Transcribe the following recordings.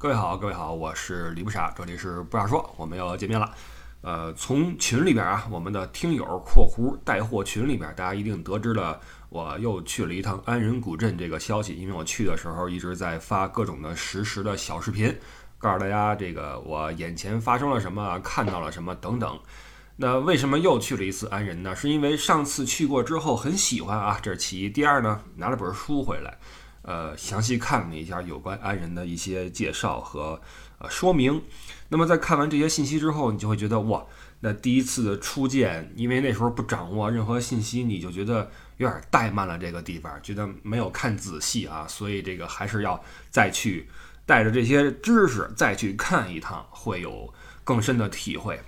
各位好，各位好，我是李不傻，这里是不傻说，我们又见面了。呃，从群里边啊，我们的听友（括弧带货群）里边，大家一定得知了我又去了一趟安仁古镇这个消息。因为我去的时候一直在发各种的实时的小视频，告诉大家这个我眼前发生了什么，看到了什么等等。那为什么又去了一次安仁呢？是因为上次去过之后很喜欢啊，这是其一。第二呢，拿了本书回来。呃，详细看了一下有关安仁的一些介绍和呃说明。那么在看完这些信息之后，你就会觉得哇，那第一次的初见，因为那时候不掌握任何信息，你就觉得有点怠慢了这个地方，觉得没有看仔细啊。所以这个还是要再去带着这些知识再去看一趟，会有更深的体会。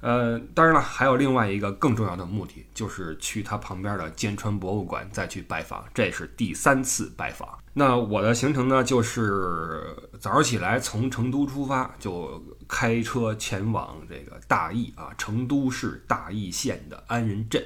呃，当然了，还有另外一个更重要的目的，就是去它旁边的剑川博物馆再去拜访，这是第三次拜访。那我的行程呢，就是早上起来从成都出发，就开车前往这个大邑啊，成都市大邑县的安仁镇。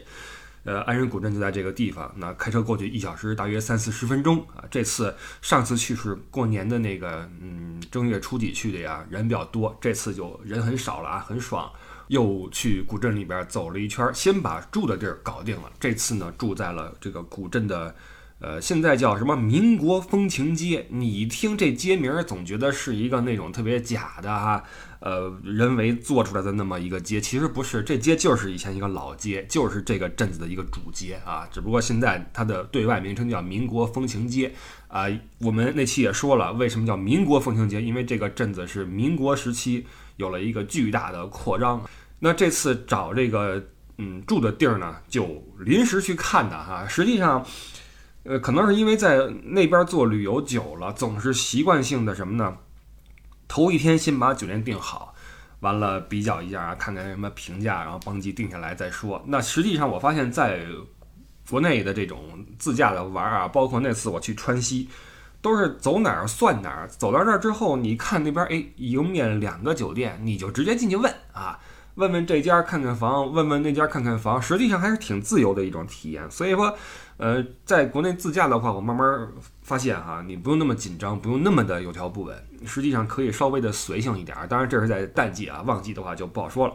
呃，安仁古镇就在这个地方。那开车过去一小时，大约三四十分钟啊。这次上次去是过年的那个，嗯，正月初几去的呀，人比较多。这次就人很少了啊，很爽。又去古镇里边走了一圈，先把住的地儿搞定了。这次呢，住在了这个古镇的，呃，现在叫什么民国风情街。你听这街名，总觉得是一个那种特别假的哈，呃，人为做出来的那么一个街。其实不是，这街就是以前一个老街，就是这个镇子的一个主街啊。只不过现在它的对外名称叫民国风情街啊。我们那期也说了，为什么叫民国风情街？因为这个镇子是民国时期。有了一个巨大的扩张，那这次找这个嗯住的地儿呢，就临时去看的哈。实际上，呃，可能是因为在那边做旅游久了，总是习惯性的什么呢？头一天先把酒店订好，完了比较一下，看看什么评价，然后帮机定下来再说。那实际上我发现，在国内的这种自驾的玩啊，包括那次我去川西。都是走哪儿算哪儿，走到那儿之后，你看那边，哎，迎面两个酒店，你就直接进去问啊，问问这家看看房，问问那家看看房，实际上还是挺自由的一种体验。所以说，呃，在国内自驾的话，我慢慢发现哈，你不用那么紧张，不用那么的有条不紊，实际上可以稍微的随性一点。当然，这是在淡季啊，旺季的话就不好说了。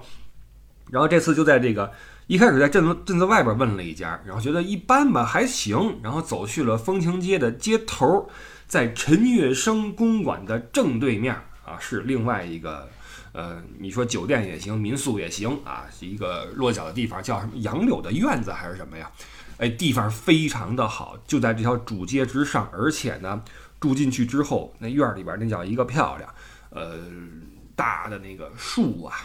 然后这次就在这个一开始在镇子镇子外边问了一家，然后觉得一般吧，还行，然后走去了风情街的街头。在陈月生公馆的正对面啊，是另外一个，呃，你说酒店也行，民宿也行啊，一个落脚的地方，叫什么杨柳的院子还是什么呀？哎，地方非常的好，就在这条主街之上，而且呢，住进去之后，那院里边那叫一个漂亮，呃，大的那个树啊。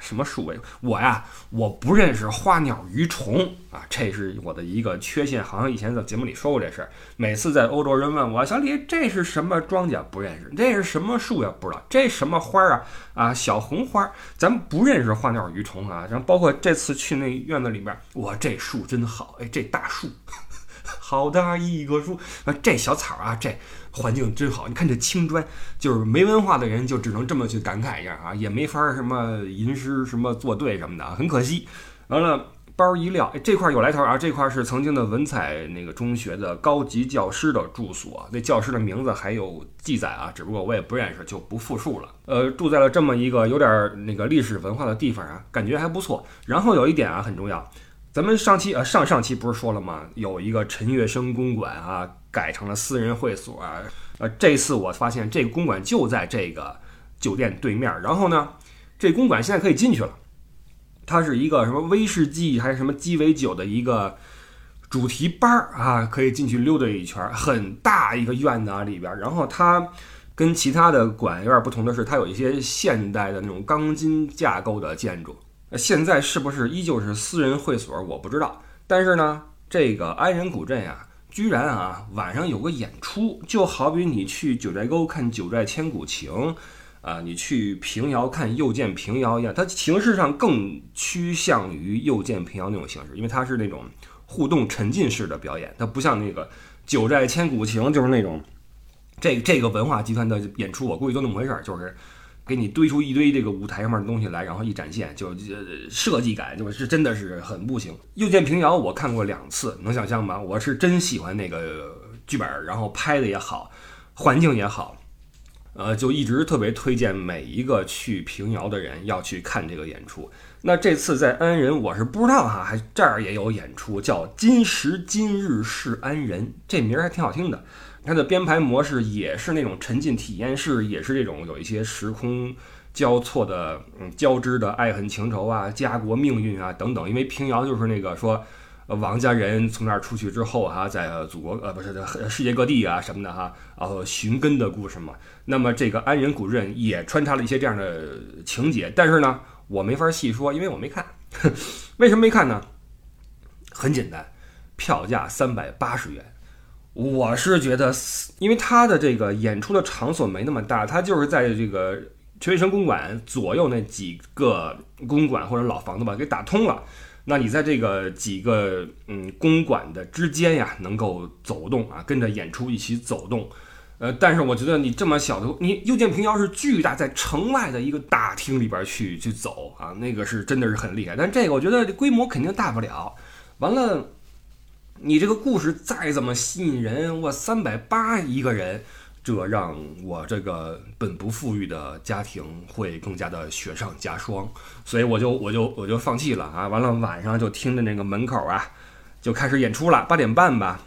什么树位？我呀，我不认识花鸟鱼虫啊，这是我的一个缺陷。好像以前在节目里说过这事儿。每次在欧洲人问我，小李，这是什么庄稼？不认识。这是什么树呀？不知道。这什么花啊？啊，小红花。咱们不认识花鸟鱼虫啊。然后包括这次去那院子里边，哇，这树真好。哎，这大树。好大一棵树啊！这小草啊，这环境真好。你看这青砖，就是没文化的人就只能这么去感慨一下啊，也没法什么吟诗什么作对什么的啊，很可惜。完了，包一撂，哎，这块儿有来头啊！这块儿是曾经的文采那个中学的高级教师的住所，那教师的名字还有记载啊，只不过我也不认识，就不复述了。呃，住在了这么一个有点那个历史文化的地方啊，感觉还不错。然后有一点啊，很重要。咱们上期呃上上期不是说了吗？有一个陈月生公馆啊，改成了私人会所啊。呃，这次我发现这个公馆就在这个酒店对面。然后呢，这公馆现在可以进去了。它是一个什么威士忌还是什么鸡尾酒的一个主题班儿啊，可以进去溜达一圈。很大一个院子啊里边。然后它跟其他的馆有点不同的是，它有一些现代的那种钢筋架构的建筑。现在是不是依旧是私人会所？我不知道。但是呢，这个安仁古镇呀，居然啊晚上有个演出，就好比你去九寨沟看九寨千古情，啊，你去平遥看又见平遥一样。它形式上更趋向于又见平遥那种形式，因为它是那种互动沉浸式的表演，它不像那个九寨千古情，就是那种这这个文化集团的演出，我估计都那么回事儿，就是。给你堆出一堆这个舞台上面的东西来，然后一展现，就设计感就是真的是很不行。又见平遥我看过两次，能想象吗？我是真喜欢那个剧本，然后拍的也好，环境也好，呃，就一直特别推荐每一个去平遥的人要去看这个演出。那这次在安仁，我是不知道哈，还这儿也有演出，叫《今时今日是安仁》，这名儿还挺好听的。它的编排模式也是那种沉浸体验式，也是这种有一些时空交错的、嗯交织的爱恨情仇啊、家国命运啊等等。因为平遥就是那个说。呃，王家人从那儿出去之后哈，在祖国呃不是世界各地啊什么的哈，然后寻根的故事嘛。那么这个安仁古镇也穿插了一些这样的情节，但是呢，我没法细说，因为我没看。为什么没看呢？很简单，票价三百八十元。我是觉得，因为他的这个演出的场所没那么大，他就是在这个全卫生公馆左右那几个公馆或者老房子吧，给打通了。那你在这个几个嗯公馆的之间呀，能够走动啊，跟着演出一起走动，呃，但是我觉得你这么小的，你又见平遥是巨大，在城外的一个大厅里边去去走啊，那个是真的是很厉害。但这个我觉得规模肯定大不了。完了，你这个故事再怎么吸引人，我三百八一个人。这让我这个本不富裕的家庭会更加的雪上加霜，所以我就我就我就放弃了啊！完了晚上就听着那个门口啊，就开始演出了，八点半吧，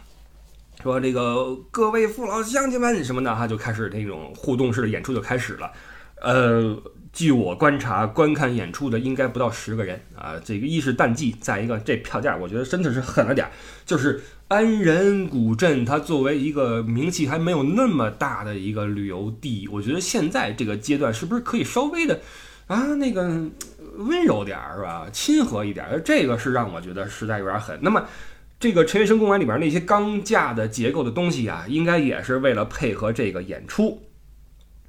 说这个各位父老乡亲们什么的哈，就开始那种互动式的演出就开始了，呃。据我观察，观看演出的应该不到十个人啊。这个一是淡季，再一个这票价，我觉得真的是狠了点儿。就是安仁古镇，它作为一个名气还没有那么大的一个旅游地，我觉得现在这个阶段是不是可以稍微的啊那个温柔点儿是吧？亲和一点儿，这个是让我觉得实在有点狠。那么这个陈月生公园里边那些钢架的结构的东西啊，应该也是为了配合这个演出。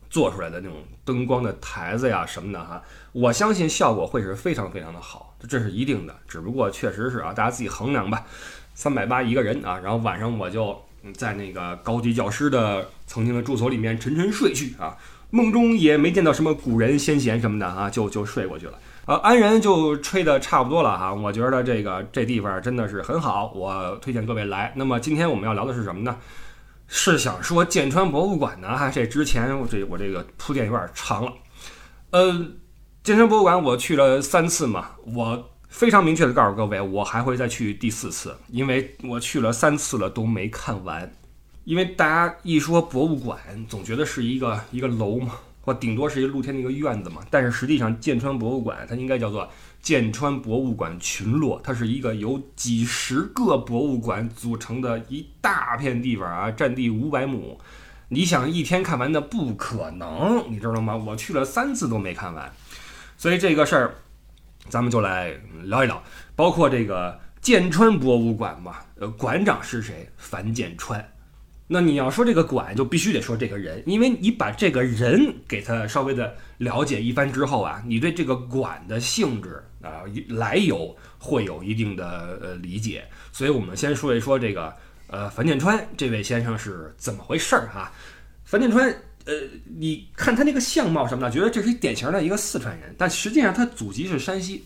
做出来的那种灯光的台子呀什么的哈，我相信效果会是非常非常的好，这是一定的。只不过确实是啊，大家自己衡量吧。三百八一个人啊，然后晚上我就在那个高级教师的曾经的住所里面沉沉睡去啊，梦中也没见到什么古人先贤什么的啊，就就睡过去了。呃，安仁就吹的差不多了哈，我觉得这个这地方真的是很好，我推荐各位来。那么今天我们要聊的是什么呢？是想说剑川博物馆呢？哈，这之前我这我这个铺垫有点长了。呃，剑川博物馆我去了三次嘛，我非常明确的告诉各位，我还会再去第四次，因为我去了三次了都没看完。因为大家一说博物馆，总觉得是一个一个楼嘛，或顶多是一个露天的一个院子嘛，但是实际上剑川博物馆它应该叫做。剑川博物馆群落，它是一个由几十个博物馆组成的一大片地方啊，占地五百亩。你想一天看完的不可能，你知道吗？我去了三次都没看完，所以这个事儿，咱们就来聊一聊。包括这个剑川博物馆嘛，呃，馆长是谁？樊建川。那你要说这个馆，就必须得说这个人，因为你把这个人给他稍微的了解一番之后啊，你对这个馆的性质啊来由会有一定的呃理解。所以我们先说一说这个呃樊建川这位先生是怎么回事儿哈。樊建川，呃，你看他那个相貌什么的，觉得这是一典型的一个四川人，但实际上他祖籍是山西。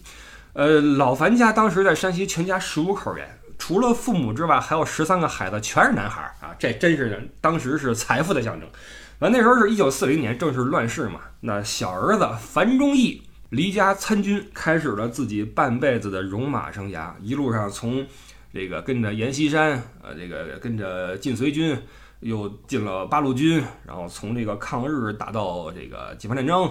呃，老樊家当时在山西，全家十五口人。除了父母之外，还有十三个孩子，全是男孩儿啊！这真是当时是财富的象征。完那时候是一九四零年，正是乱世嘛。那小儿子樊忠义离家参军，开始了自己半辈子的戎马生涯。一路上从这个跟着阎锡山，呃，这个跟着晋绥军，又进了八路军，然后从这个抗日打到这个解放战争，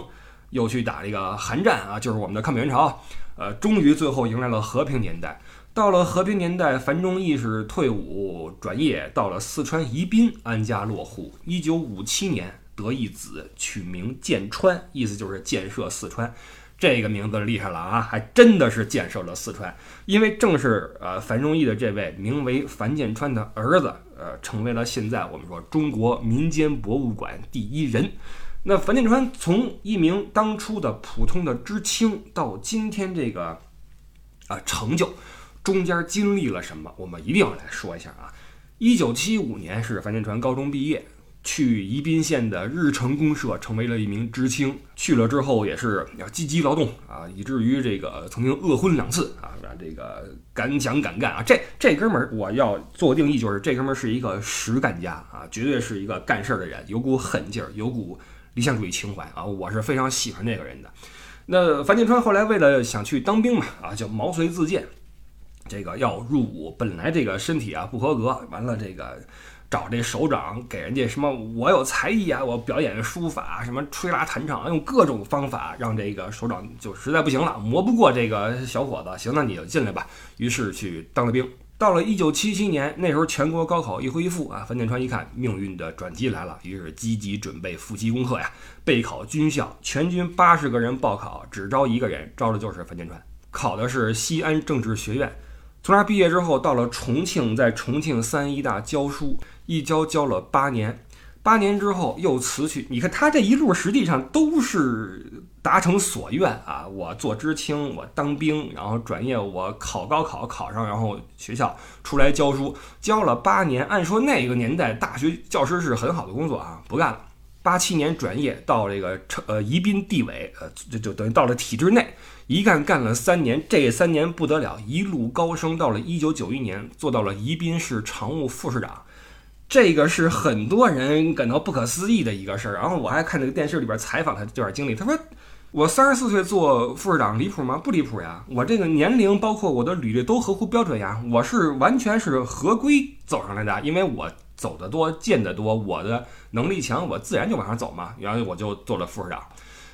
又去打这个韩战啊，就是我们的抗美援朝。呃，终于最后迎来了和平年代。到了和平年代，樊中义是退伍转业，到了四川宜宾安家落户。一九五七年得一子，取名建川，意思就是建设四川。这个名字厉害了啊，还真的是建设了四川。因为正是呃樊中义的这位名为樊建川的儿子，呃，成为了现在我们说中国民间博物馆第一人。那樊建川从一名当初的普通的知青，到今天这个啊成就。中间经历了什么？我们一定要来说一下啊！一九七五年是樊建川高中毕业，去宜宾县的日成公社成为了一名知青。去了之后也是要积极劳动啊，以至于这个曾经饿昏两次啊，这个敢想敢干啊！这这哥们儿我要做定义，就是这哥们儿是一个实干家啊，绝对是一个干事儿的人，有股狠劲儿，有股理想主义情怀啊，我是非常喜欢这个人的。那樊建川后来为了想去当兵嘛，啊，就毛遂自荐，这个要入伍，本来这个身体啊不合格，完了这个找这首长给人家什么，我有才艺啊，我表演书法，什么吹拉弹唱，用各种方法让这个首长就实在不行了，磨不过这个小伙子，行，那你就进来吧。于是去当了兵。到了一九七七年，那时候全国高考一恢复啊，樊建川一看命运的转机来了，于是积极准备复习功课呀，备考军校。全军八十个人报考，只招一个人，招的就是樊建川，考的是西安政治学院。从那毕业之后，到了重庆，在重庆三医大教书，一教教了八年。八年之后又辞去，你看他这一路实际上都是达成所愿啊！我做知青，我当兵，然后转业，我考高考考上，然后学校出来教书，教了八年。按说那个年代大学教师是很好的工作啊，不干了。八七年转业到这个呃宜宾地委，呃就就等于到了体制内，一干干了三年。这三年不得了，一路高升，到了一九九一年做到了宜宾市常务副市长。这个是很多人感到不可思议的一个事儿。然后我还看那个电视里边采访他这段经历，他说：“我三十四岁做副市长离谱吗？不离谱呀！我这个年龄包括我的履历都合乎标准呀。我是完全是合规走上来的，因为我走得多，见得多，我的能力强，我自然就往上走嘛。然后我就做了副市长。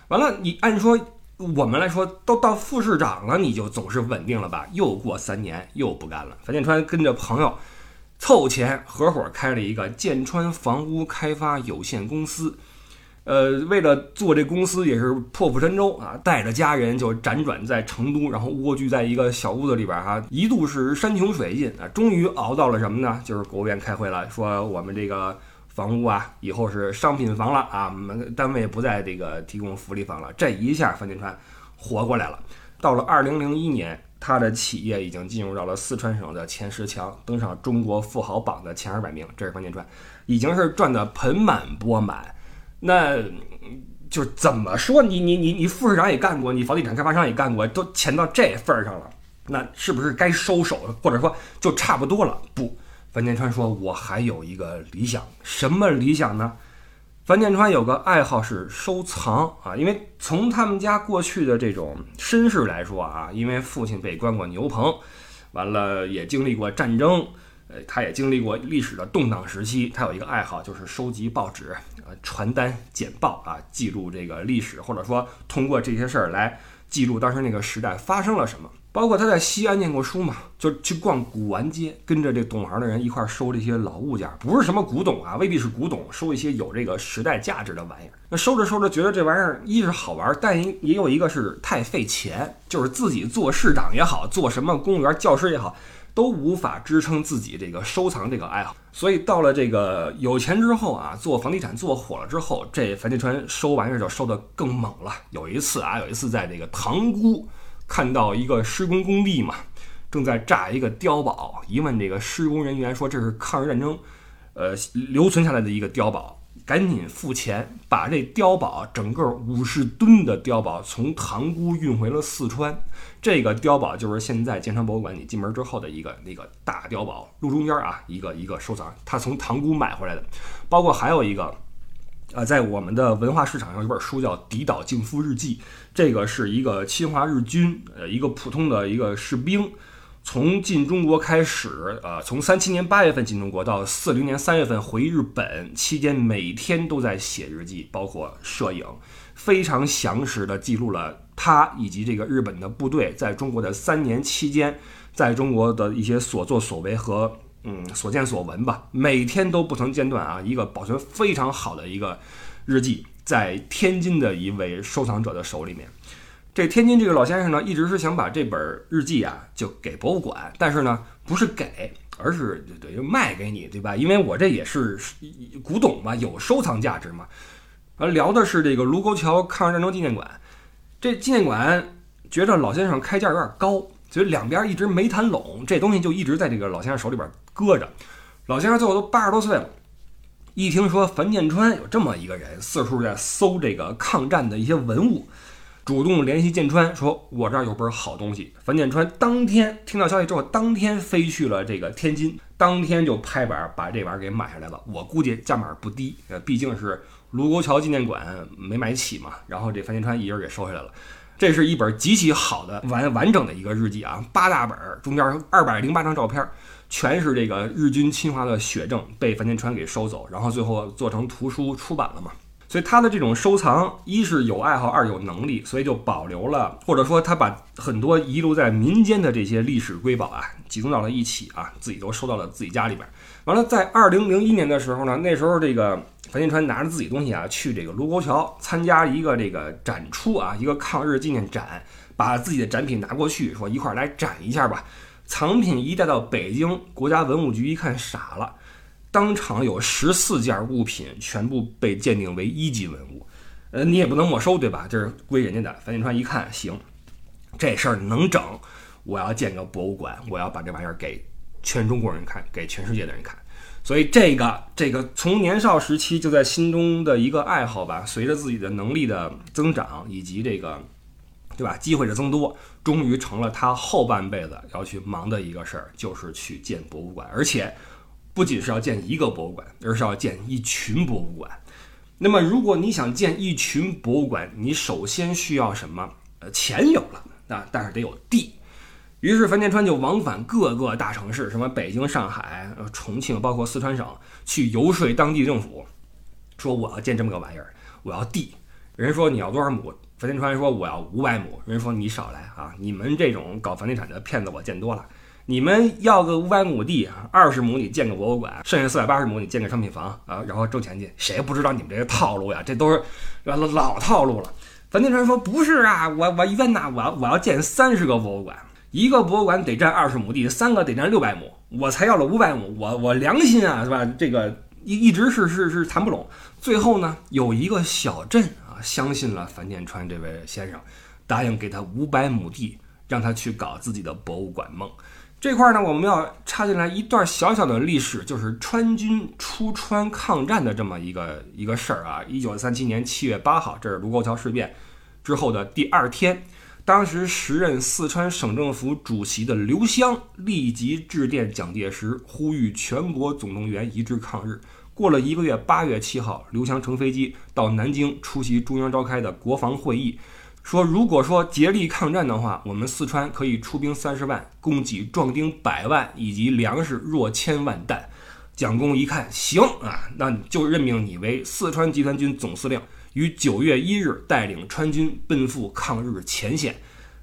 完了，你按说我们来说都到副市长了，你就总是稳定了吧？又过三年又不干了。樊建川跟着朋友。”凑钱合伙开了一个建川房屋开发有限公司，呃，为了做这公司也是破釜沉舟啊，带着家人就辗转在成都，然后蜗居在一个小屋子里边哈，一度是山穷水尽啊，终于熬到了什么呢？就是国务院开会了，说我们这个房屋啊，以后是商品房了啊，我们单位不再这个提供福利房了，这一下樊建川活过来了。到了二零零一年。他的企业已经进入到了四川省的前十强，登上中国富豪榜的前二百名。这是樊建川，已经是赚得盆满钵满。那就怎么说？你你你你副市长也干过，你房地产开发商也干过，都钱到这份儿上了，那是不是该收手了？或者说就差不多了？不，樊建川说：“我还有一个理想，什么理想呢？”樊建川有个爱好是收藏啊，因为从他们家过去的这种身世来说啊，因为父亲被关过牛棚，完了也经历过战争，呃，他也经历过历史的动荡时期。他有一个爱好就是收集报纸、呃传单、简报啊，记录这个历史，或者说通过这些事儿来记录当时那个时代发生了什么。包括他在西安念过书嘛，就去逛古玩街，跟着这懂行的人一块收这些老物件，不是什么古董啊，未必是古董，收一些有这个时代价值的玩意儿。那收着收着，觉得这玩意儿一是好玩，但也有一个是太费钱，就是自己做市长也好，做什么公务员、教师也好，都无法支撑自己这个收藏这个爱好。所以到了这个有钱之后啊，做房地产做火了之后，这樊建川收玩意儿就收得更猛了。有一次啊，有一次在这个塘沽。看到一个施工工地嘛，正在炸一个碉堡。一问这个施工人员说：“这是抗日战争，呃，留存下来的一个碉堡。”赶紧付钱，把这碉堡整个五十吨的碉堡从塘沽运回了四川。这个碉堡就是现在建昌博物馆你进门之后的一个那个大碉堡，路中间啊一个一个收藏，他从塘沽买回来的。包括还有一个。啊，在我们的文化市场上有本书叫《敌岛敬夫日记》，这个是一个侵华日军，呃，一个普通的一个士兵，从进中国开始，呃，从三七年八月份进中国到四零年三月份回日本期间，每天都在写日记，包括摄影，非常详实的记录了他以及这个日本的部队在中国的三年期间，在中国的一些所作所为和。嗯，所见所闻吧，每天都不曾间断啊！一个保存非常好的一个日记，在天津的一位收藏者的手里面。这天津这个老先生呢，一直是想把这本日记啊，就给博物馆，但是呢，不是给，而是等于卖给你，对吧？因为我这也是古董嘛，有收藏价值嘛。呃，聊的是这个卢沟桥抗日战争纪念馆，这纪念馆觉着老先生开价有点高。所以两边一直没谈拢，这东西就一直在这个老先生手里边搁着。老先生最后都八十多岁了，一听说樊建川有这么一个人，四处在搜这个抗战的一些文物，主动联系建川，说我这儿有本好东西。樊建川当天听到消息之后，当天飞去了这个天津，当天就拍板把这玩意儿给买下来了。我估计价码不低，呃，毕竟是卢沟桥纪念馆没买起嘛，然后这樊建川一人给收下来了。这是一本极其好的完完整的一个日记啊，八大本，中间二百零八张照片，全是这个日军侵华的血证，被樊建川给收走，然后最后做成图书出版了嘛。所以他的这种收藏，一是有爱好，二有能力，所以就保留了，或者说他把很多遗留在民间的这些历史瑰宝啊，集中到了一起啊，自己都收到了自己家里边。完了，在二零零一年的时候呢，那时候这个樊建川拿着自己东西啊，去这个卢沟桥参加一个这个展出啊，一个抗日纪念展，把自己的展品拿过去，说一块儿来展一下吧。藏品一带到北京，国家文物局一看傻了。当场有十四件物品全部被鉴定为一级文物，呃，你也不能没收，对吧？这是归人家的。樊建川一看，行，这事儿能整，我要建个博物馆，我要把这玩意儿给全中国人看，给全世界的人看。所以这个这个从年少时期就在心中的一个爱好吧，随着自己的能力的增长以及这个，对吧？机会的增多，终于成了他后半辈子要去忙的一个事儿，就是去建博物馆，而且。不仅是要建一个博物馆，而是要建一群博物馆。那么，如果你想建一群博物馆，你首先需要什么？呃，钱有了那，但是得有地。于是，樊建川就往返各个大城市，什么北京、上海、重庆，包括四川省，去游说当地政府，说我要建这么个玩意儿，我要地。人说你要多少亩？樊建川说我要五百亩。人说你少来啊，你们这种搞房地产的骗子我见多了。你们要个五百亩地，二十亩你建个博物馆，剩下四百八十亩你建个商品房啊，然后挣钱去。谁不知道你们这个套路呀？这都是老老套路了。樊建川说：“不是啊，我我冤呐，我要我要建三十个博物馆，一个博物馆得占二十亩地，三个得占六百亩，我才要了五百亩，我我良心啊，是吧？这个一一直是是是谈不拢。最后呢，有一个小镇，相信了樊建川这位先生，答应给他五百亩地，让他去搞自己的博物馆梦。”这块呢，我们要插进来一段小小的历史，就是川军出川抗战的这么一个一个事儿啊。一九三七年七月八号，这是卢沟桥事变之后的第二天，当时时任四川省政府主席的刘湘立即致电蒋介石，呼吁全国总动员一致抗日。过了一个月，八月七号，刘湘乘飞机到南京出席中央召开的国防会议。说，如果说竭力抗战的话，我们四川可以出兵三十万，供给壮丁百万，以及粮食若千万担。蒋公一看，行啊，那就任命你为四川集团军总司令，于九月一日带领川军奔赴抗日前线。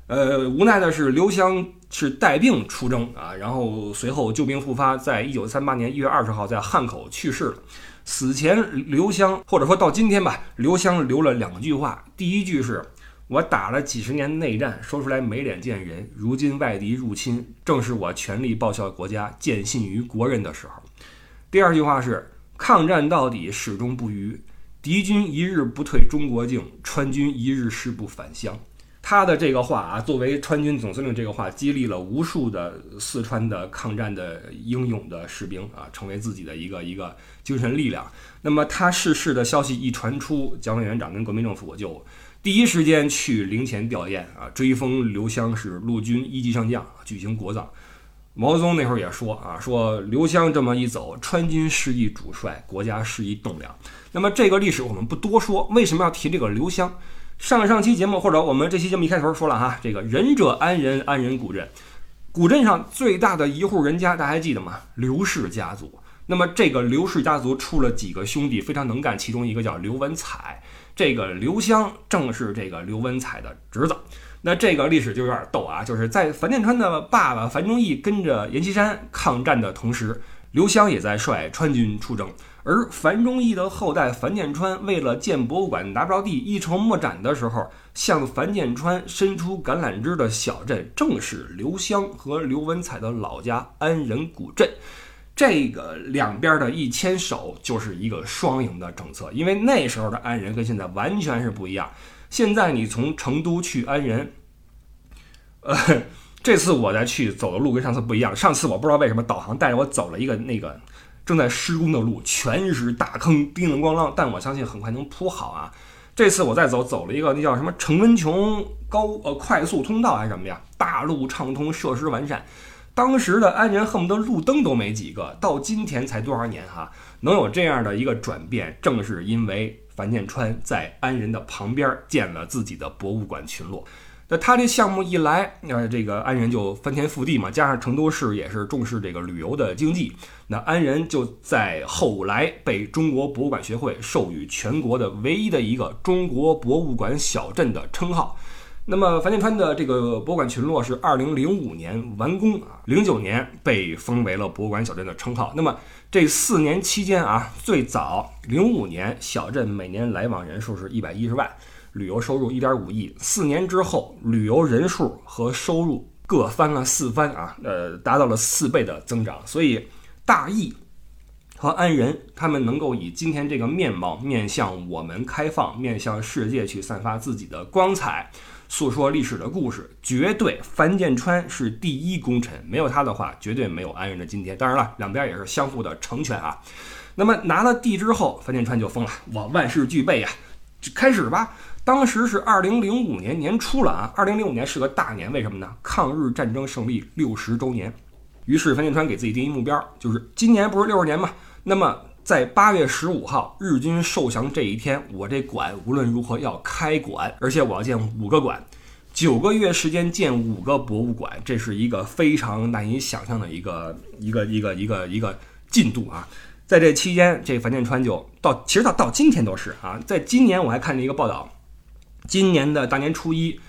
呃，无奈的是，刘湘是带病出征啊，然后随后旧病复发，在一九三八年一月二十号在汉口去世了。死前，刘湘或者说到今天吧，刘湘留了两句话，第一句是。我打了几十年内战，说出来没脸见人。如今外敌入侵，正是我全力报效国家、建信于国人的时候。第二句话是：抗战到底，始终不渝。敌军一日不退中国境，川军一日誓不返乡。他的这个话啊，作为川军总司令，这个话激励了无数的四川的抗战的英勇的士兵啊，成为自己的一个一个精神力量。那么他逝世的消息一传出，蒋委员长跟国民政府就。第一时间去陵前吊唁啊，追封刘湘是陆军一级上将，举行国葬。毛泽东那会儿也说啊，说刘湘这么一走，川军失一主帅，国家失一栋梁。那么这个历史我们不多说，为什么要提这个刘湘？上上期节目或者我们这期节目一开头说了哈，这个仁者安仁，安仁古镇，古镇上最大的一户人家，大家还记得吗？刘氏家族。那么这个刘氏家族出了几个兄弟，非常能干，其中一个叫刘文彩。这个刘湘正是这个刘文彩的侄子，那这个历史就有点逗啊，就是在樊建川的爸爸樊中义跟着阎锡山抗战的同时，刘湘也在率川军出征，而樊中义的后代樊建川为了建博物馆拿不着地，一筹莫展的时候，向樊建川伸出橄榄枝的小镇，正是刘湘和刘文彩的老家安仁古镇。这个两边的一牵手就是一个双赢的政策，因为那时候的安仁跟现在完全是不一样。现在你从成都去安仁，呃，这次我再去走的路跟上次不一样。上次我不知道为什么导航带着我走了一个那个正在施工的路，全是大坑，叮铃咣啷，但我相信很快能铺好啊。这次我再走，走了一个那叫什么成温琼高呃快速通道还是什么呀？大路畅通，设施完善。当时的安仁恨不得路灯都没几个，到今天才多少年哈，能有这样的一个转变，正是因为樊建川在安仁的旁边建了自己的博物馆群落。那他这项目一来，呃，这个安仁就翻天覆地嘛。加上成都市也是重视这个旅游的经济，那安仁就在后来被中国博物馆学会授予全国的唯一的一个中国博物馆小镇的称号。那么樊建川的这个博物馆群落是二零零五年完工啊，零九年被封为了博物馆小镇的称号。那么这四年期间啊，最早零五年小镇每年来往人数是一百一十万。旅游收入一点五亿，四年之后，旅游人数和收入各翻了四番啊，呃，达到了四倍的增长。所以，大义和安仁他们能够以今天这个面貌面向我们开放，面向世界去散发自己的光彩，诉说历史的故事，绝对樊建川是第一功臣，没有他的话，绝对没有安仁的今天。当然了，两边也是相互的成全啊。那么拿了地之后，樊建川就疯了，我万事俱备呀，开始吧。当时是二零零五年年初了啊，二零零五年是个大年，为什么呢？抗日战争胜利六十周年。于是樊建川给自己定一目标，就是今年不是六十年嘛？那么在八月十五号日军受降这一天，我这馆无论如何要开馆，而且我要建五个馆，九个月时间建五个博物馆，这是一个非常难以想象的一个一个一个一个一个进度啊！在这期间，这樊建川就到，其实到到今天都是啊，在今年我还看见一个报道。今年的大年初一，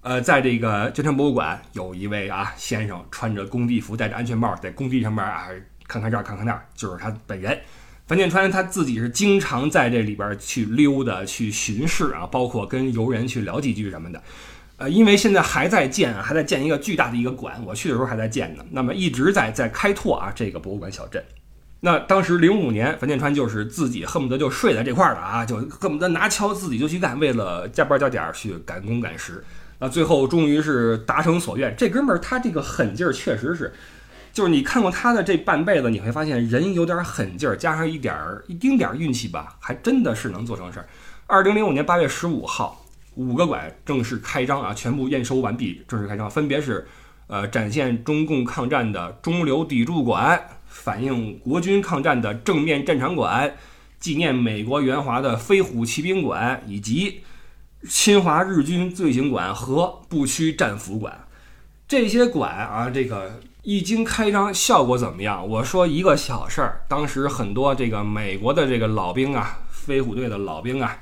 呃，在这个建川博物馆，有一位啊先生穿着工地服，戴着安全帽，在工地上面啊看看这儿看看那儿，就是他本人。樊建川他自己是经常在这里边去溜达、去巡视啊，包括跟游人去聊几句什么的。呃，因为现在还在建，还在建一个巨大的一个馆，我去的时候还在建呢。那么一直在在开拓啊这个博物馆小镇。那当时零五年，樊建川就是自己恨不得就睡在这块儿了啊，就恨不得拿锹自己就去干，为了加班加点去赶工赶时。那最后终于是达成所愿。这哥们儿他这个狠劲儿确实是，就是你看过他的这半辈子，你会发现人有点狠劲儿，加上一点儿一丁点儿运气吧，还真的是能做成事儿。二零零五年八月十五号，五个馆正式开张啊，全部验收完毕，正式开张，分别是，呃，展现中共抗战的中流砥柱馆。反映国军抗战的正面战场馆，纪念美国援华的飞虎骑兵馆，以及侵华日军罪行馆和步区战俘馆，这些馆啊，这个一经开张，效果怎么样？我说一个小事儿，当时很多这个美国的这个老兵啊，飞虎队的老兵啊，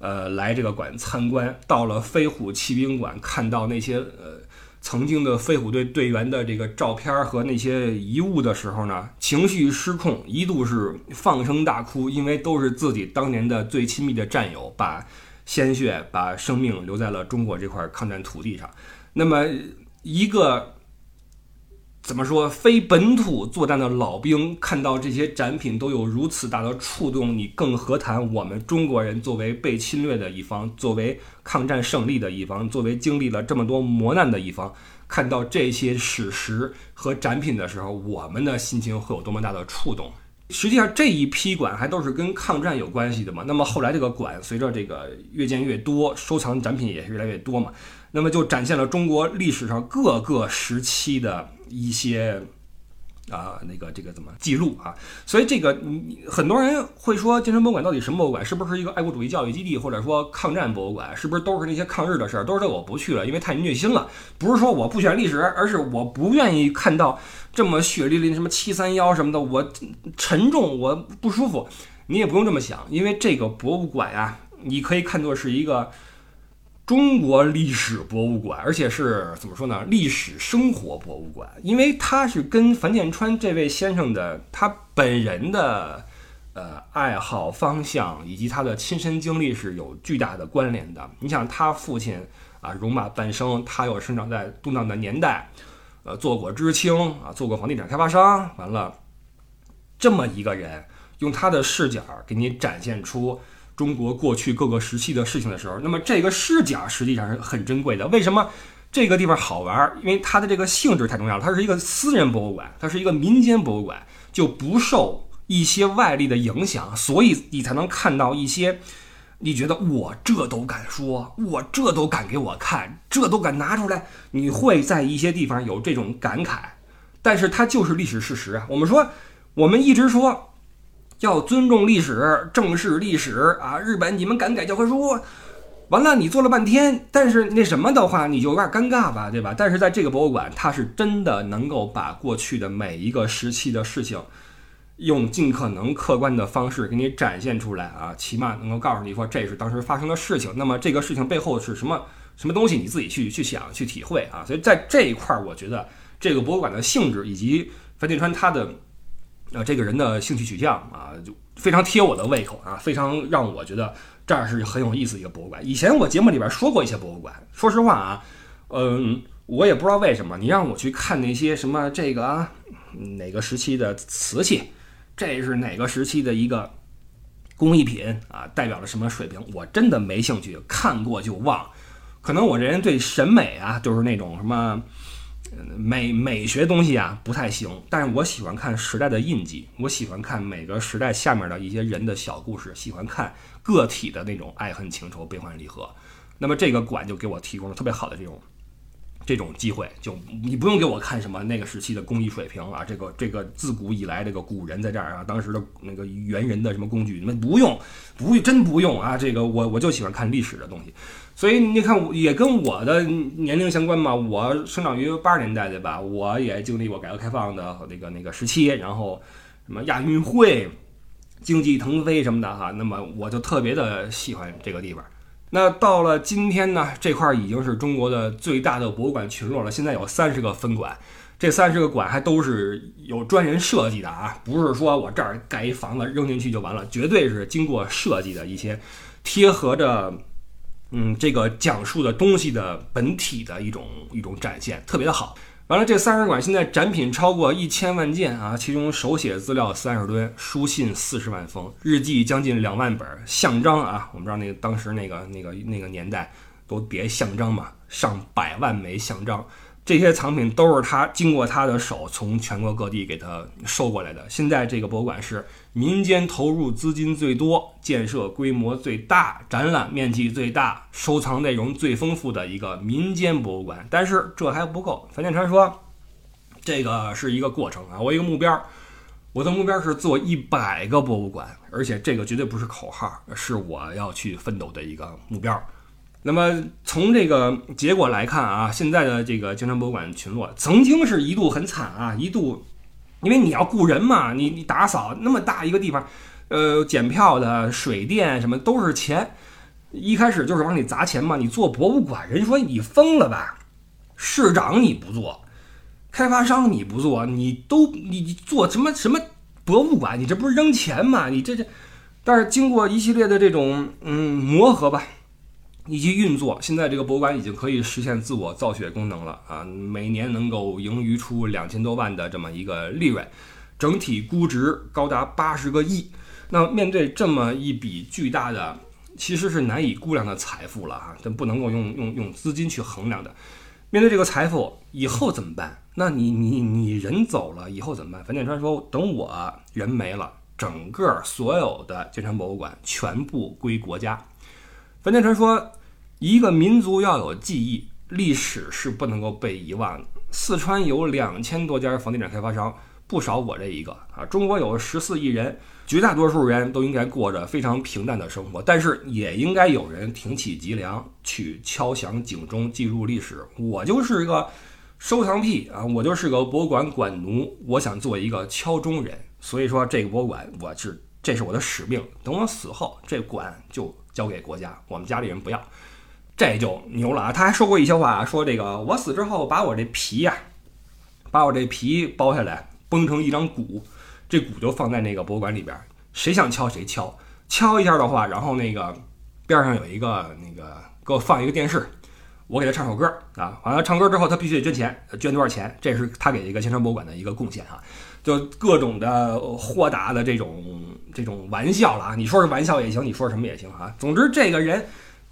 呃，来这个馆参观，到了飞虎骑兵馆，看到那些呃。曾经的飞虎队队员的这个照片和那些遗物的时候呢，情绪失控，一度是放声大哭，因为都是自己当年的最亲密的战友，把鲜血、把生命留在了中国这块抗战土地上。那么一个。怎么说？非本土作战的老兵看到这些展品都有如此大的触动，你更何谈我们中国人作为被侵略的一方，作为抗战胜利的一方，作为经历了这么多磨难的一方，看到这些史实和展品的时候，我们的心情会有多么大的触动？实际上，这一批馆还都是跟抗战有关系的嘛。那么后来这个馆随着这个越建越多，收藏展品也是越来越多嘛。那么就展现了中国历史上各个时期的一些啊，那个这个怎么记录啊？所以这个很多人会说，建川博物馆到底什么博物馆？是不是一个爱国主义教育基地，或者说抗战博物馆？是不是都是那些抗日的事儿？都是这我不去了，因为太虐心了。不是说我不喜欢历史，而是我不愿意看到这么血淋淋什么七三幺什么的，我沉重，我不舒服。你也不用这么想，因为这个博物馆呀，你可以看作是一个。中国历史博物馆，而且是怎么说呢？历史生活博物馆，因为它是跟樊建川这位先生的他本人的呃爱好方向以及他的亲身经历是有巨大的关联的。你想，他父亲啊，戎马半生，他又生长在动荡的年代，呃，做过知青啊，做过房地产开发商，完了，这么一个人，用他的视角给你展现出。中国过去各个时期的事情的时候，那么这个视角实际上是很珍贵的。为什么这个地方好玩？因为它的这个性质太重要了。它是一个私人博物馆，它是一个民间博物馆，就不受一些外力的影响，所以你才能看到一些你觉得我这都敢说，我这都敢给我看，这都敢拿出来。你会在一些地方有这种感慨。但是它就是历史事实啊。我们说，我们一直说要尊重历史、正视历史啊。日本，你们敢改教科书？完了，你做了半天，但是那什么的话，你就有点尴尬吧，对吧？但是在这个博物馆，它是真的能够把过去的每一个时期的事情，用尽可能客观的方式给你展现出来啊，起码能够告诉你说这是当时发生的事情。那么这个事情背后是什么什么东西，你自己去去想去体会啊。所以在这一块儿，我觉得这个博物馆的性质以及樊建川他的呃这个人的兴趣取向啊，就非常贴我的胃口啊，非常让我觉得。这儿是很有意思一个博物馆。以前我节目里边说过一些博物馆，说实话啊，嗯，我也不知道为什么，你让我去看那些什么这个啊，哪个时期的瓷器，这是哪个时期的一个工艺品啊，代表了什么水平，我真的没兴趣，看过就忘。可能我这人对审美啊，就是那种什么。美美学东西啊不太行，但是我喜欢看时代的印记，我喜欢看每个时代下面的一些人的小故事，喜欢看个体的那种爱恨情仇、悲欢离合。那么这个馆就给我提供了特别好的这种这种机会，就你不用给我看什么那个时期的工艺水平啊，这个这个自古以来这个古人在这儿啊，当时的那个猿人的什么工具，你们不用，不真不用啊，这个我我就喜欢看历史的东西。所以你看，也跟我的年龄相关嘛。我生长于八十年代，对吧？我也经历过改革开放的那个那个时期，然后什么亚运会、经济腾飞什么的哈。那么我就特别的喜欢这个地方。那到了今天呢，这块已经是中国的最大的博物馆群落了。现在有三十个分馆，这三十个馆还都是有专人设计的啊，不是说我这儿盖一房子扔进去就完了，绝对是经过设计的一些贴合着。嗯，这个讲述的东西的本体的一种一种展现，特别的好。完了，这三十馆现在展品超过一千万件啊，其中手写资料三十吨，书信四十万封，日记将近两万本，象章啊，我们知道那个当时那个那个那个年代都别象章嘛，上百万枚象章。这些藏品都是他经过他的手从全国各地给他收过来的。现在这个博物馆是民间投入资金最多、建设规模最大、展览面积最大、收藏内容最丰富的一个民间博物馆。但是这还不够。樊建川说：“这个是一个过程啊，我一个目标，我的目标是做一百个博物馆，而且这个绝对不是口号，是我要去奋斗的一个目标。”那么从这个结果来看啊，现在的这个京城博物馆群落曾经是一度很惨啊，一度，因为你要雇人嘛，你你打扫那么大一个地方，呃，检票的、水电什么都是钱，一开始就是往里砸钱嘛。你做博物馆，人说你疯了吧？市长你不做，开发商你不做，你都你做什么什么博物馆？你这不是扔钱吗？你这这，但是经过一系列的这种嗯磨合吧。以及运作，现在这个博物馆已经可以实现自我造血功能了啊！每年能够盈余出两千多万的这么一个利润，整体估值高达八十个亿。那面对这么一笔巨大的，其实是难以估量的财富了哈，这不能够用用用资金去衡量的。面对这个财富，以后怎么办？那你你你人走了以后怎么办？樊建川说：“等我人没了，整个所有的金川博物馆全部归国家。”樊建川说：“一个民族要有记忆，历史是不能够被遗忘的。四川有两千多家房地产开发商，不少我这一个啊。中国有十四亿人，绝大多数人都应该过着非常平淡的生活，但是也应该有人挺起脊梁去敲响警钟，记录历史。我就是一个收藏癖啊，我就是个博物馆馆奴，我想做一个敲钟人。所以说，这个博物馆我是这是我的使命。等我死后，这馆就。”交给国家，我们家里人不要，这就牛了啊！他还说过一些话，说这个我死之后，把我这皮呀，把我这皮剥下来，崩成一张鼓，这鼓就放在那个博物馆里边，谁想敲谁敲，敲一下的话，然后那个边上有一个那个给我放一个电视，我给他唱首歌啊，完了唱歌之后他必须得捐钱，捐多少钱？这是他给一个青山博物馆的一个贡献啊。就各种的豁达的这种这种玩笑了啊！你说是玩笑也行，你说什么也行啊。总之，这个人，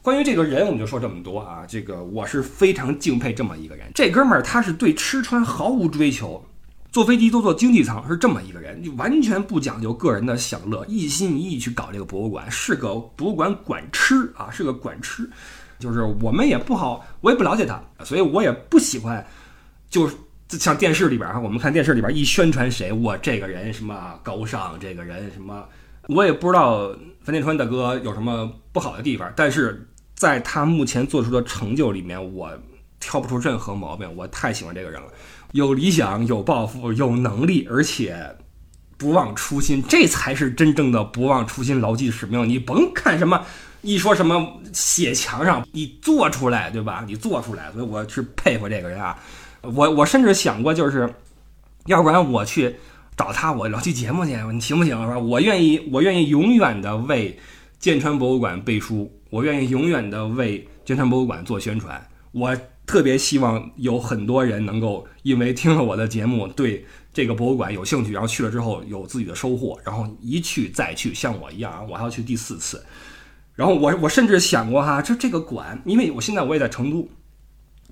关于这个人，我们就说这么多啊。这个我是非常敬佩这么一个人。这哥们儿他是对吃穿毫无追求，坐飞机都坐经济舱，是这么一个人，就完全不讲究个人的享乐，一心一意去搞这个博物馆，是个博物馆管吃啊，是个管吃。就是我们也不好，我也不了解他，所以我也不喜欢，就是。像电视里边哈，我们看电视里边一宣传谁，我这个人什么高尚，这个人什么，我也不知道樊建川大哥有什么不好的地方，但是在他目前做出的成就里面，我挑不出任何毛病。我太喜欢这个人了，有理想，有抱负，有能力，而且不忘初心，这才是真正的不忘初心、牢记使命。你甭看什么。一说什么写墙上，你做出来，对吧？你做出来，所以我是佩服这个人啊。我我甚至想过，就是要不然我去找他，我聊期节目去，你行不行？是吧？我愿意，我愿意永远的为剑川博物馆背书，我愿意永远的为剑川博物馆做宣传。我特别希望有很多人能够因为听了我的节目，对这个博物馆有兴趣，然后去了之后有自己的收获，然后一去再去，像我一样啊，我还要去第四次。然后我我甚至想过哈，就这个馆，因为我现在我也在成都，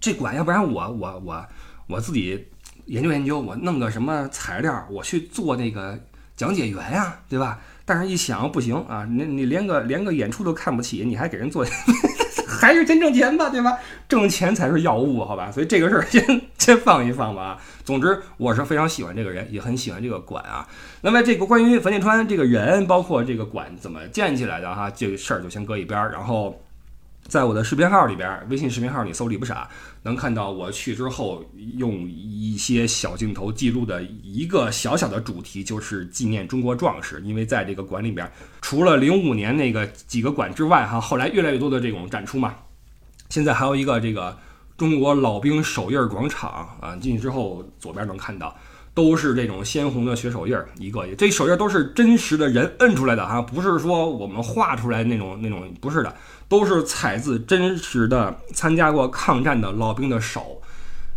这馆要不然我我我我自己研究研究，我弄个什么材料，我去做那个讲解员呀，对吧？但是一想不行啊，你你连个连个演出都看不起，你还给人做。还是先挣钱吧，对吧？挣钱才是要务，好吧？所以这个事儿先先放一放吧。总之，我是非常喜欢这个人，也很喜欢这个馆啊。那么，这个关于樊建川这个人，包括这个馆怎么建起来的哈，这个事儿就先搁一边儿，然后。在我的视频号里边，微信视频号你搜“李不傻”，能看到我去之后用一些小镜头记录的一个小小的主题，就是纪念中国壮士。因为在这个馆里边，除了零五年那个几个馆之外，哈，后来越来越多的这种展出嘛。现在还有一个这个中国老兵手印广场啊，进去之后左边能看到。都是这种鲜红的血手印，一个这手印都是真实的人摁出来的哈，不是说我们画出来那种那种，不是的，都是采自真实的参加过抗战的老兵的手。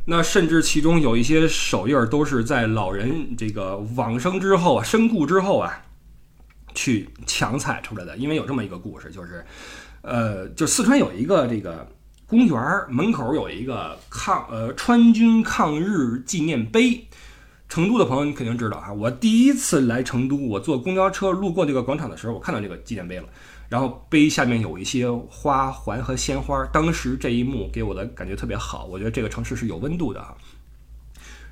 那甚至其中有一些手印都是在老人这个往生之后啊，身故之后啊，去强采出来的。因为有这么一个故事，就是，呃，就四川有一个这个公园门口有一个抗呃川军抗日纪念碑。成都的朋友，你肯定知道哈。我第一次来成都，我坐公交车路过这个广场的时候，我看到这个纪念碑了。然后碑下面有一些花环和鲜花，当时这一幕给我的感觉特别好。我觉得这个城市是有温度的啊。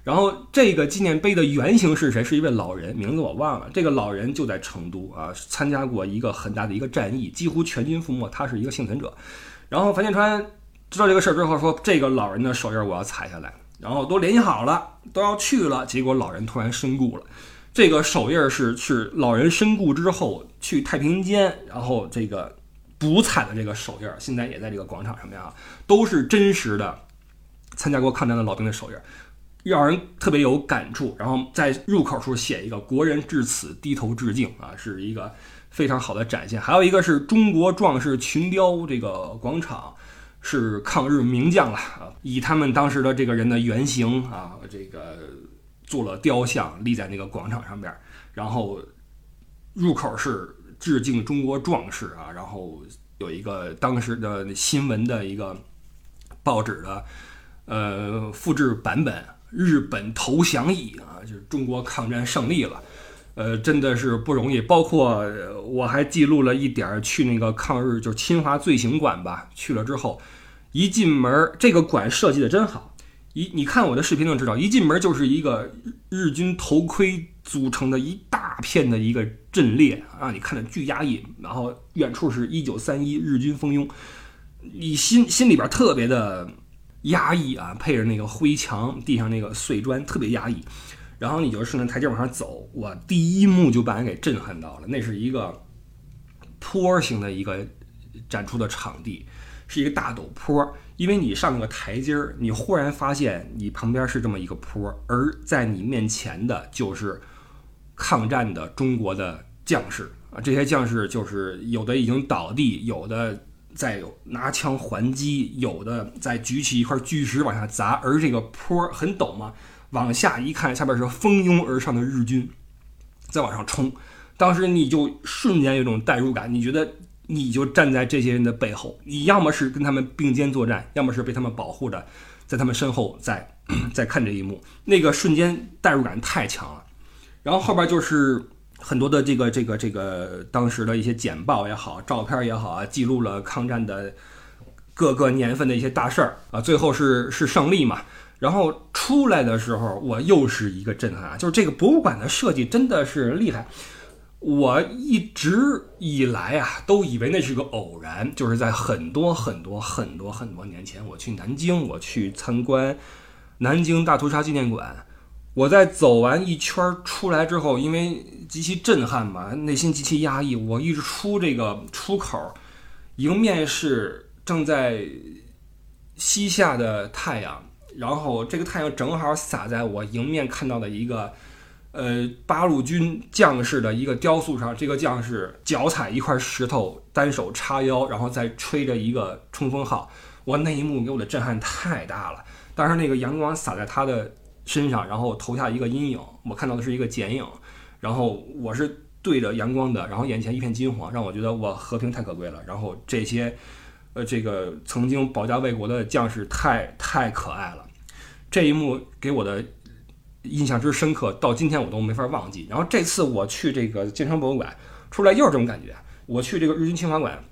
然后这个纪念碑的原型是谁？是一位老人，名字我忘了。这个老人就在成都啊，参加过一个很大的一个战役，几乎全军覆没，他是一个幸存者。然后樊建川知道这个事儿之后说：“这个老人的手印我要采下来。”然后都联系好了，都要去了，结果老人突然身故了。这个手印是是老人身故之后去太平间，然后这个补采的这个手印，现在也在这个广场上面啊，都是真实的参加过抗战的老兵的手印，让人特别有感触。然后在入口处写一个“国人至此低头致敬”啊，是一个非常好的展现。还有一个是中国壮士群雕这个广场。是抗日名将了啊！以他们当时的这个人的原型啊，这个做了雕像立在那个广场上边，然后入口是致敬中国壮士啊，然后有一个当时的新闻的一个报纸的呃复制版本，日本投降矣啊，就是中国抗战胜利了。呃，真的是不容易。包括我还记录了一点儿去那个抗日，就是侵华罪行馆吧。去了之后，一进门，这个馆设计的真好。一你看我的视频就知道，一进门就是一个日军头盔组成的一大片的一个阵列，让你看着巨压抑。然后远处是一九三一日军蜂拥，你心心里边特别的压抑啊，配着那个灰墙，地上那个碎砖，特别压抑。然后你就顺着台阶往上走，我第一幕就把人给震撼到了。那是一个坡形的一个展出的场地，是一个大陡坡。因为你上个台阶儿，你忽然发现你旁边是这么一个坡，而在你面前的就是抗战的中国的将士啊。这些将士就是有的已经倒地，有的在拿枪还击，有的在举起一块巨石往下砸。而这个坡很陡嘛。往下一看，下边是蜂拥而上的日军，再往上冲。当时你就瞬间有种代入感，你觉得你就站在这些人的背后，你要么是跟他们并肩作战，要么是被他们保护着，在他们身后在在 看这一幕，那个瞬间代入感太强了。然后后边就是很多的这个这个这个当时的一些简报也好，照片也好啊，记录了抗战的各个年份的一些大事儿啊。最后是是胜利嘛。然后出来的时候，我又是一个震撼啊！就是这个博物馆的设计真的是厉害。我一直以来啊，都以为那是个偶然，就是在很多很多很多很多年前，我去南京，我去参观南京大屠杀纪念馆。我在走完一圈出来之后，因为极其震撼嘛，内心极其压抑。我一直出这个出口，迎面是正在西下的太阳，然后这个太阳正好洒在我迎面看到的一个呃八路军将士的一个雕塑上。这个将士脚踩一块石头，单手叉腰，然后再吹着一个冲锋号。我那一幕给我的震撼太大了，当时那个阳光洒在他的。身上，然后投下一个阴影，我看到的是一个剪影，然后我是对着阳光的，然后眼前一片金黄，让我觉得我和平太可贵了。然后这些，呃，这个曾经保家卫国的将士太太可爱了，这一幕给我的印象之深刻，到今天我都没法忘记。然后这次我去这个建昌博物馆出来又是这种感觉，我去这个日军侵华馆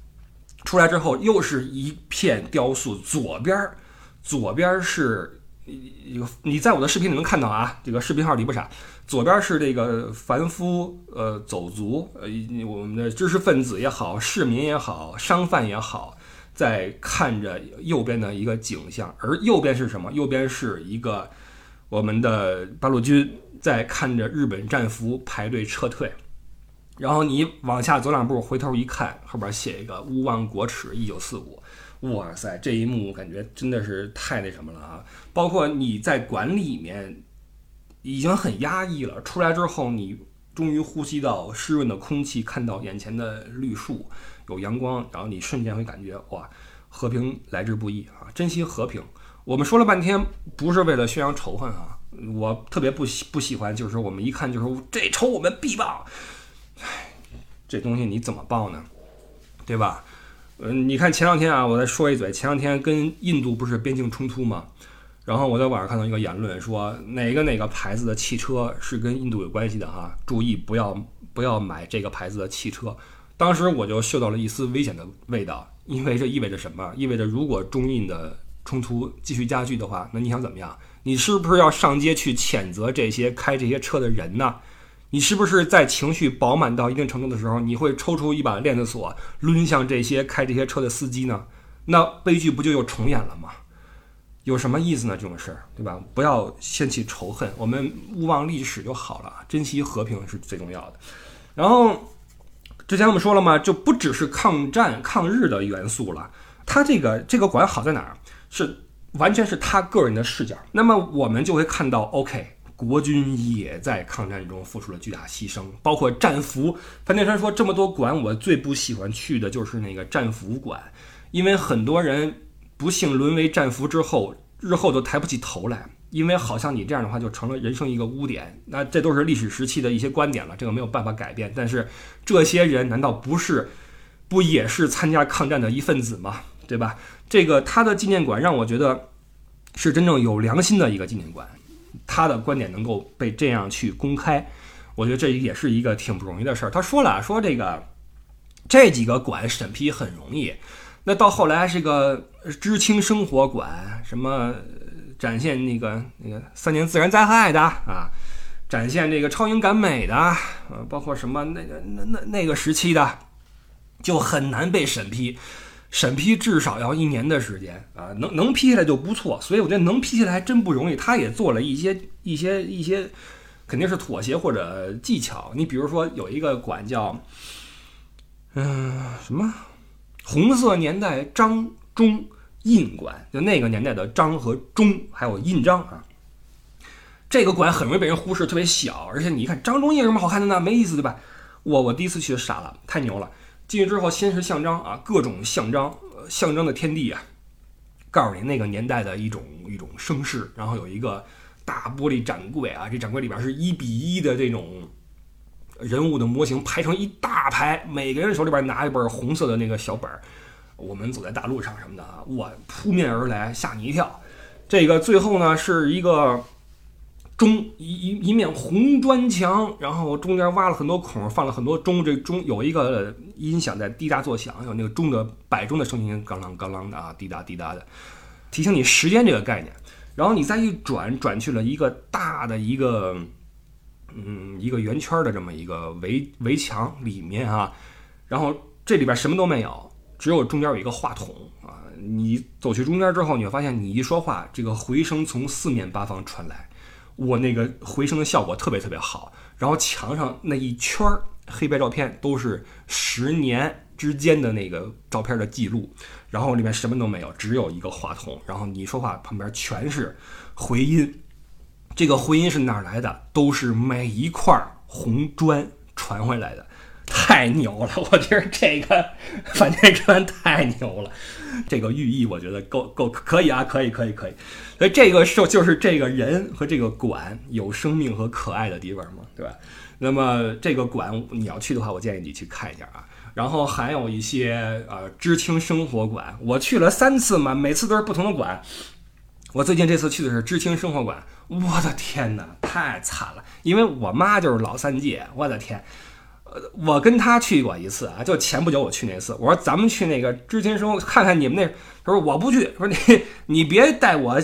出来之后又是一片雕塑，左边儿左边是。一个，你在我的视频里能看到啊，这个视频号里不傻，左边是这个凡夫，呃，走卒，呃，我们的知识分子也好，市民也好，商贩也好，在看着右边的一个景象，而右边是什么？右边是一个我们的八路军在看着日本战俘排队撤退，然后你往下走两步，回头一看，后边写一个勿忘国耻，一九四五。哇塞，这一幕感觉真的是太那什么了啊！包括你在馆里面已经很压抑了，出来之后你终于呼吸到湿润的空气，看到眼前的绿树有阳光，然后你瞬间会感觉哇，和平来之不易啊！珍惜和平。我们说了半天不是为了宣扬仇恨啊，我特别不喜不喜欢，就是我们一看就是这仇我们必报，唉，这东西你怎么报呢？对吧？嗯，你看前两天啊，我再说一嘴，前两天跟印度不是边境冲突吗？然后我在网上看到一个言论，说哪个哪个牌子的汽车是跟印度有关系的哈，注意不要不要买这个牌子的汽车。当时我就嗅到了一丝危险的味道，因为这意味着什么？意味着如果中印的冲突继续加剧的话，那你想怎么样？你是不是要上街去谴责这些开这些车的人呢？你是不是在情绪饱满到一定程度的时候，你会抽出一把链子锁抡向这些开这些车的司机呢？那悲剧不就又重演了吗？有什么意思呢？这种事儿，对吧？不要掀起仇恨，我们勿忘历史就好了，珍惜和平是最重要的。然后之前我们说了嘛，就不只是抗战抗日的元素了。他这个这个馆好在哪儿？是完全是他个人的视角。那么我们就会看到，OK。国军也在抗战中付出了巨大牺牲，包括战俘。范建山说：“这么多馆，我最不喜欢去的就是那个战俘馆，因为很多人不幸沦为战俘之后，日后都抬不起头来，因为好像你这样的话就成了人生一个污点。那这都是历史时期的一些观点了，这个没有办法改变。但是这些人难道不是，不也是参加抗战的一份子吗？对吧？这个他的纪念馆让我觉得是真正有良心的一个纪念馆。”他的观点能够被这样去公开，我觉得这也是一个挺不容易的事儿。他说了，说这个这几个馆审批很容易，那到后来是个知青生活馆，什么展现那个那个三年自然灾害的啊，展现这个超英赶美的，呃，包括什么那个那那那个时期的，就很难被审批。审批至少要一年的时间啊，能能批下来就不错。所以我觉得能批下来还真不容易。他也做了一些一些一些，肯定是妥协或者技巧。你比如说有一个馆叫，嗯，什么红色年代张中印馆，就那个年代的章和中还有印章啊。这个馆很容易被人忽视，特别小，而且你一看章中印有什么好看的呢？没意思对吧？我我第一次去就傻了，太牛了。进去之后，先是象章啊，各种象章，象征的天地啊，告诉你那个年代的一种一种声势。然后有一个大玻璃展柜啊，这展柜里边是一比一的这种人物的模型排成一大排，每个人手里边拿一本红色的那个小本儿。我们走在大路上什么的啊，哇，扑面而来，吓你一跳。这个最后呢，是一个。钟一一一面红砖墙，然后中间挖了很多孔，放了很多钟。这钟有一个音响在滴答作响，有那个钟的摆钟的声音，咣啷咣啷的啊，滴答滴答的，提醒你时间这个概念。然后你再一转，转去了一个大的一个，嗯，一个圆圈的这么一个围围墙里面啊，然后这里边什么都没有，只有中间有一个话筒啊。你走去中间之后，你会发现你一说话，这个回声从四面八方传来，我那个回声的效果特别特别好。然后墙上那一圈黑白照片都是十年之间的那个照片的记录，然后里面什么都没有，只有一个话筒，然后你说话旁边全是回音。这个回音是哪来的？都是每一块红砖传回来的。太牛了！我觉得这个反电砖太牛了，这个寓意我觉得够够可以啊，可以可以可以。所以这个是就是这个人和这个馆有生命和可爱的地方嘛，对吧？那么这个馆你要去的话，我建议你去看一下啊。然后还有一些呃知青生活馆，我去了三次嘛，每次都是不同的馆。我最近这次去的是知青生活馆，我的天哪，太惨了！因为我妈就是老三届，我的天。我跟他去过一次啊，就前不久我去那次。我说咱们去那个知青生活看看你们那。他说我不去，说你你别带我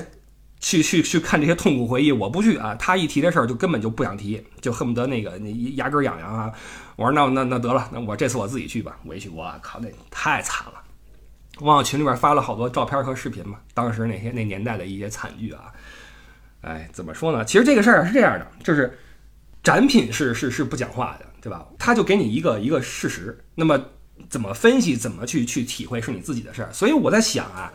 去 去去看这些痛苦回忆，我不去啊。他一提这事儿就根本就不想提，就恨不得那个你牙根痒痒啊。我说那那那得了，那我这次我自己去吧。我一去，我靠，那太惨了。网友群里边发了好多照片和视频嘛，当时那些那年代的一些惨剧啊。哎，怎么说呢？其实这个事儿是这样的，就是展品是是是不讲话的。对吧？他就给你一个一个事实，那么怎么分析，怎么去去体会，是你自己的事儿。所以我在想啊，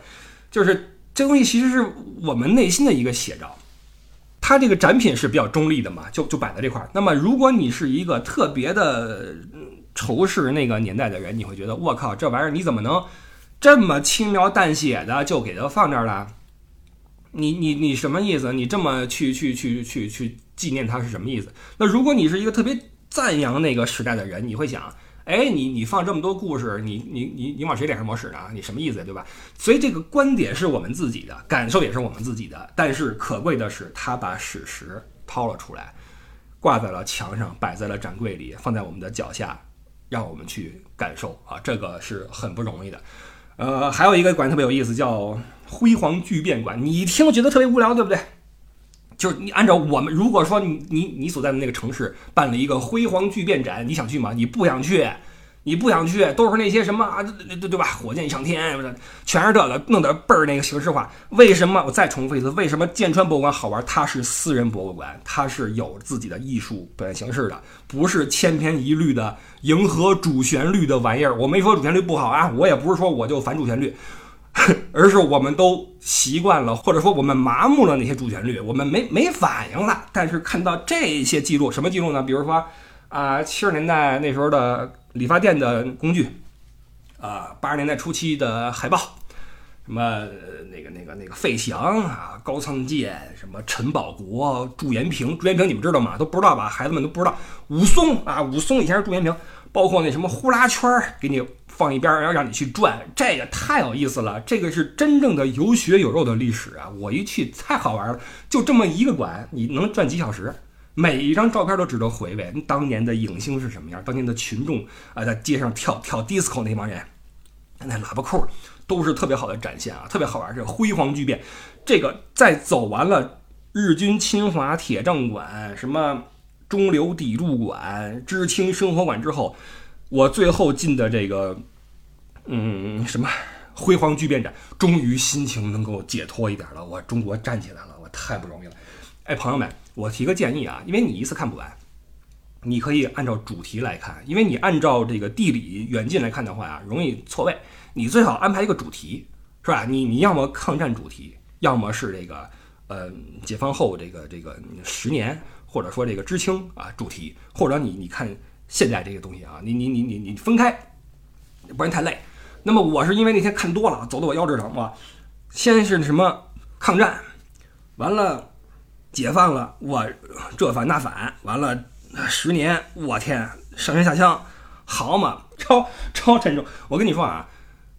就是这东西其实是我们内心的一个写照。它这个展品是比较中立的嘛，就就摆在这块儿。那么如果你是一个特别的仇视那个年代的人，你会觉得我靠，这玩意儿你怎么能这么轻描淡写的就给它放这儿了？你你你什么意思？你这么去去去去去纪念它是什么意思？那如果你是一个特别。赞扬那个时代的人，你会想，哎，你你放这么多故事，你你你你往谁脸上抹屎呢？你什么意思，对吧？所以这个观点是我们自己的，感受也是我们自己的。但是可贵的是，他把史实掏了出来，挂在了墙上，摆在了展柜里，放在我们的脚下，让我们去感受啊，这个是很不容易的。呃，还有一个馆特别有意思，叫辉煌巨变馆，你一听觉得特别无聊，对不对？就是你按照我们，如果说你你你所在的那个城市办了一个辉煌巨变展，你想去吗？你不想去，你不想去，都是那些什么啊，对对对吧？火箭上天，全是这个，弄得倍儿那个形式化。为什么？我再重复一次，为什么剑川博物馆好玩？它是私人博物馆，它是有自己的艺术表现形式的，不是千篇一律的迎合主旋律的玩意儿。我没说主旋律不好啊，我也不是说我就反主旋律。而是我们都习惯了，或者说我们麻木了那些主旋律，我们没没反应了。但是看到这些记录，什么记录呢？比如说啊，七十年代那时候的理发店的工具，啊，八十年代初期的海报，什么那个那个那个费翔啊，高仓健，什么陈宝国、祝延平，祝延平你们知道吗？都不知道吧？孩子们都不知道。武松啊，武松以前是祝延平，包括那什么呼啦圈儿，给你。放一边，然后让你去转，这个太有意思了。这个是真正的有血有肉的历史啊！我一去太好玩了，就这么一个馆，你能转几小时？每一张照片都值得回味。当年的影星是什么样？当年的群众啊，在街上跳跳 disco 那帮人，那喇叭裤都是特别好的展现啊，特别好玩。这个辉煌巨变，这个在走完了日军侵华铁证馆、什么中流砥柱馆、知青生活馆之后，我最后进的这个。嗯，什么辉煌巨变展，终于心情能够解脱一点了。我中国站起来了，我太不容易了。哎，朋友们，我提个建议啊，因为你一次看不完，你可以按照主题来看，因为你按照这个地理远近来看的话啊，容易错位。你最好安排一个主题，是吧？你你要么抗战主题，要么是这个呃解放后这个这个十年，或者说这个知青啊主题，或者你你看现在这个东西啊，你你你你你分开，不然太累。那么我是因为那天看多了，走的我腰直疼哇！先是什么抗战，完了解放了，我这反那反，完了十年，我天，上山下乡，好嘛，超超沉重。我跟你说啊，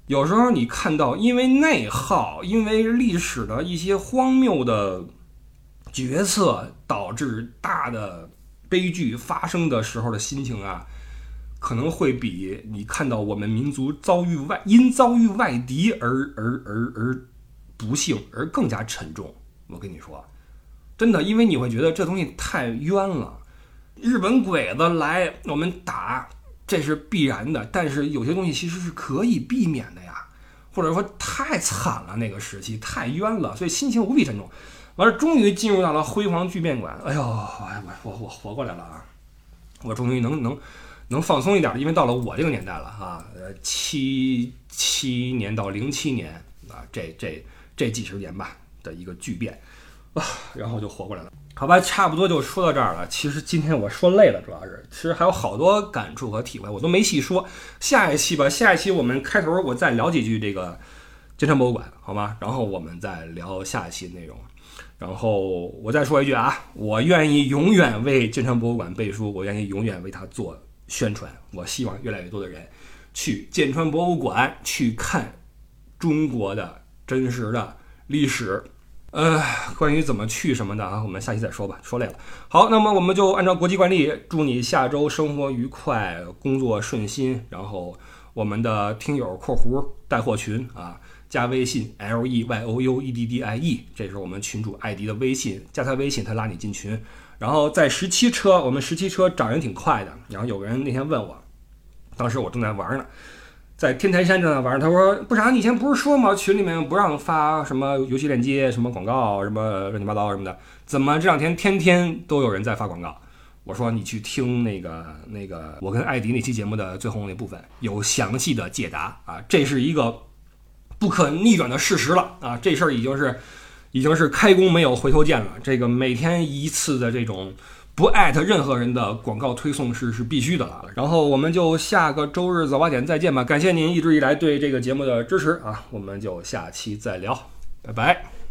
有时候你看到因为内耗，因为历史的一些荒谬的决策导致大的悲剧发生的时候的心情啊。可能会比你看到我们民族遭遇外因遭遇外敌而而而而不幸而更加沉重。我跟你说，真的，因为你会觉得这东西太冤了。日本鬼子来我们打，这是必然的，但是有些东西其实是可以避免的呀，或者说太惨了，那个时期太冤了，所以心情无比沉重。完了，终于进入到了辉煌巨变馆，哎呦，我我我活过来了啊！我终于能能能放松一点，因为到了我这个年代了啊，呃，七七年到零七年啊，这这这几十年吧的一个巨变啊，然后就活过来了。好吧，差不多就说到这儿了。其实今天我说累了，主要是其实还有好多感触和体会，我都没细说。下一期吧，下一期我们开头我再聊几句这个金山博物馆，好吗？然后我们再聊下一期内容。然后我再说一句啊，我愿意永远为建川博物馆背书，我愿意永远为它做宣传。我希望越来越多的人去剑川博物馆去看中国的真实的历史。呃，关于怎么去什么的啊，我们下期再说吧。说累了，好，那么我们就按照国际惯例，祝你下周生活愉快，工作顺心。然后我们的听友（括弧带货群）啊，加微信 l e y o u e d d i e，这是我们群主艾迪的微信，加他微信，他拉你进群。然后在十七车，我们十七车涨人挺快的。然后有个人那天问我，当时我正在玩呢。在天台山正在玩，他说：“不啥，你以前不是说吗？群里面不让发什么游戏链接、什么广告、什么乱七八糟什么的，怎么这两天天天都有人在发广告？”我说：“你去听那个那个我跟艾迪那期节目的最后那部分，有详细的解答啊，这是一个不可逆转的事实了啊，这事儿已经是已经是开弓没有回头箭了，这个每天一次的这种。”不艾特任何人的广告推送是是必须的了。然后我们就下个周日早八点再见吧。感谢您一直以来对这个节目的支持啊，我们就下期再聊，拜拜。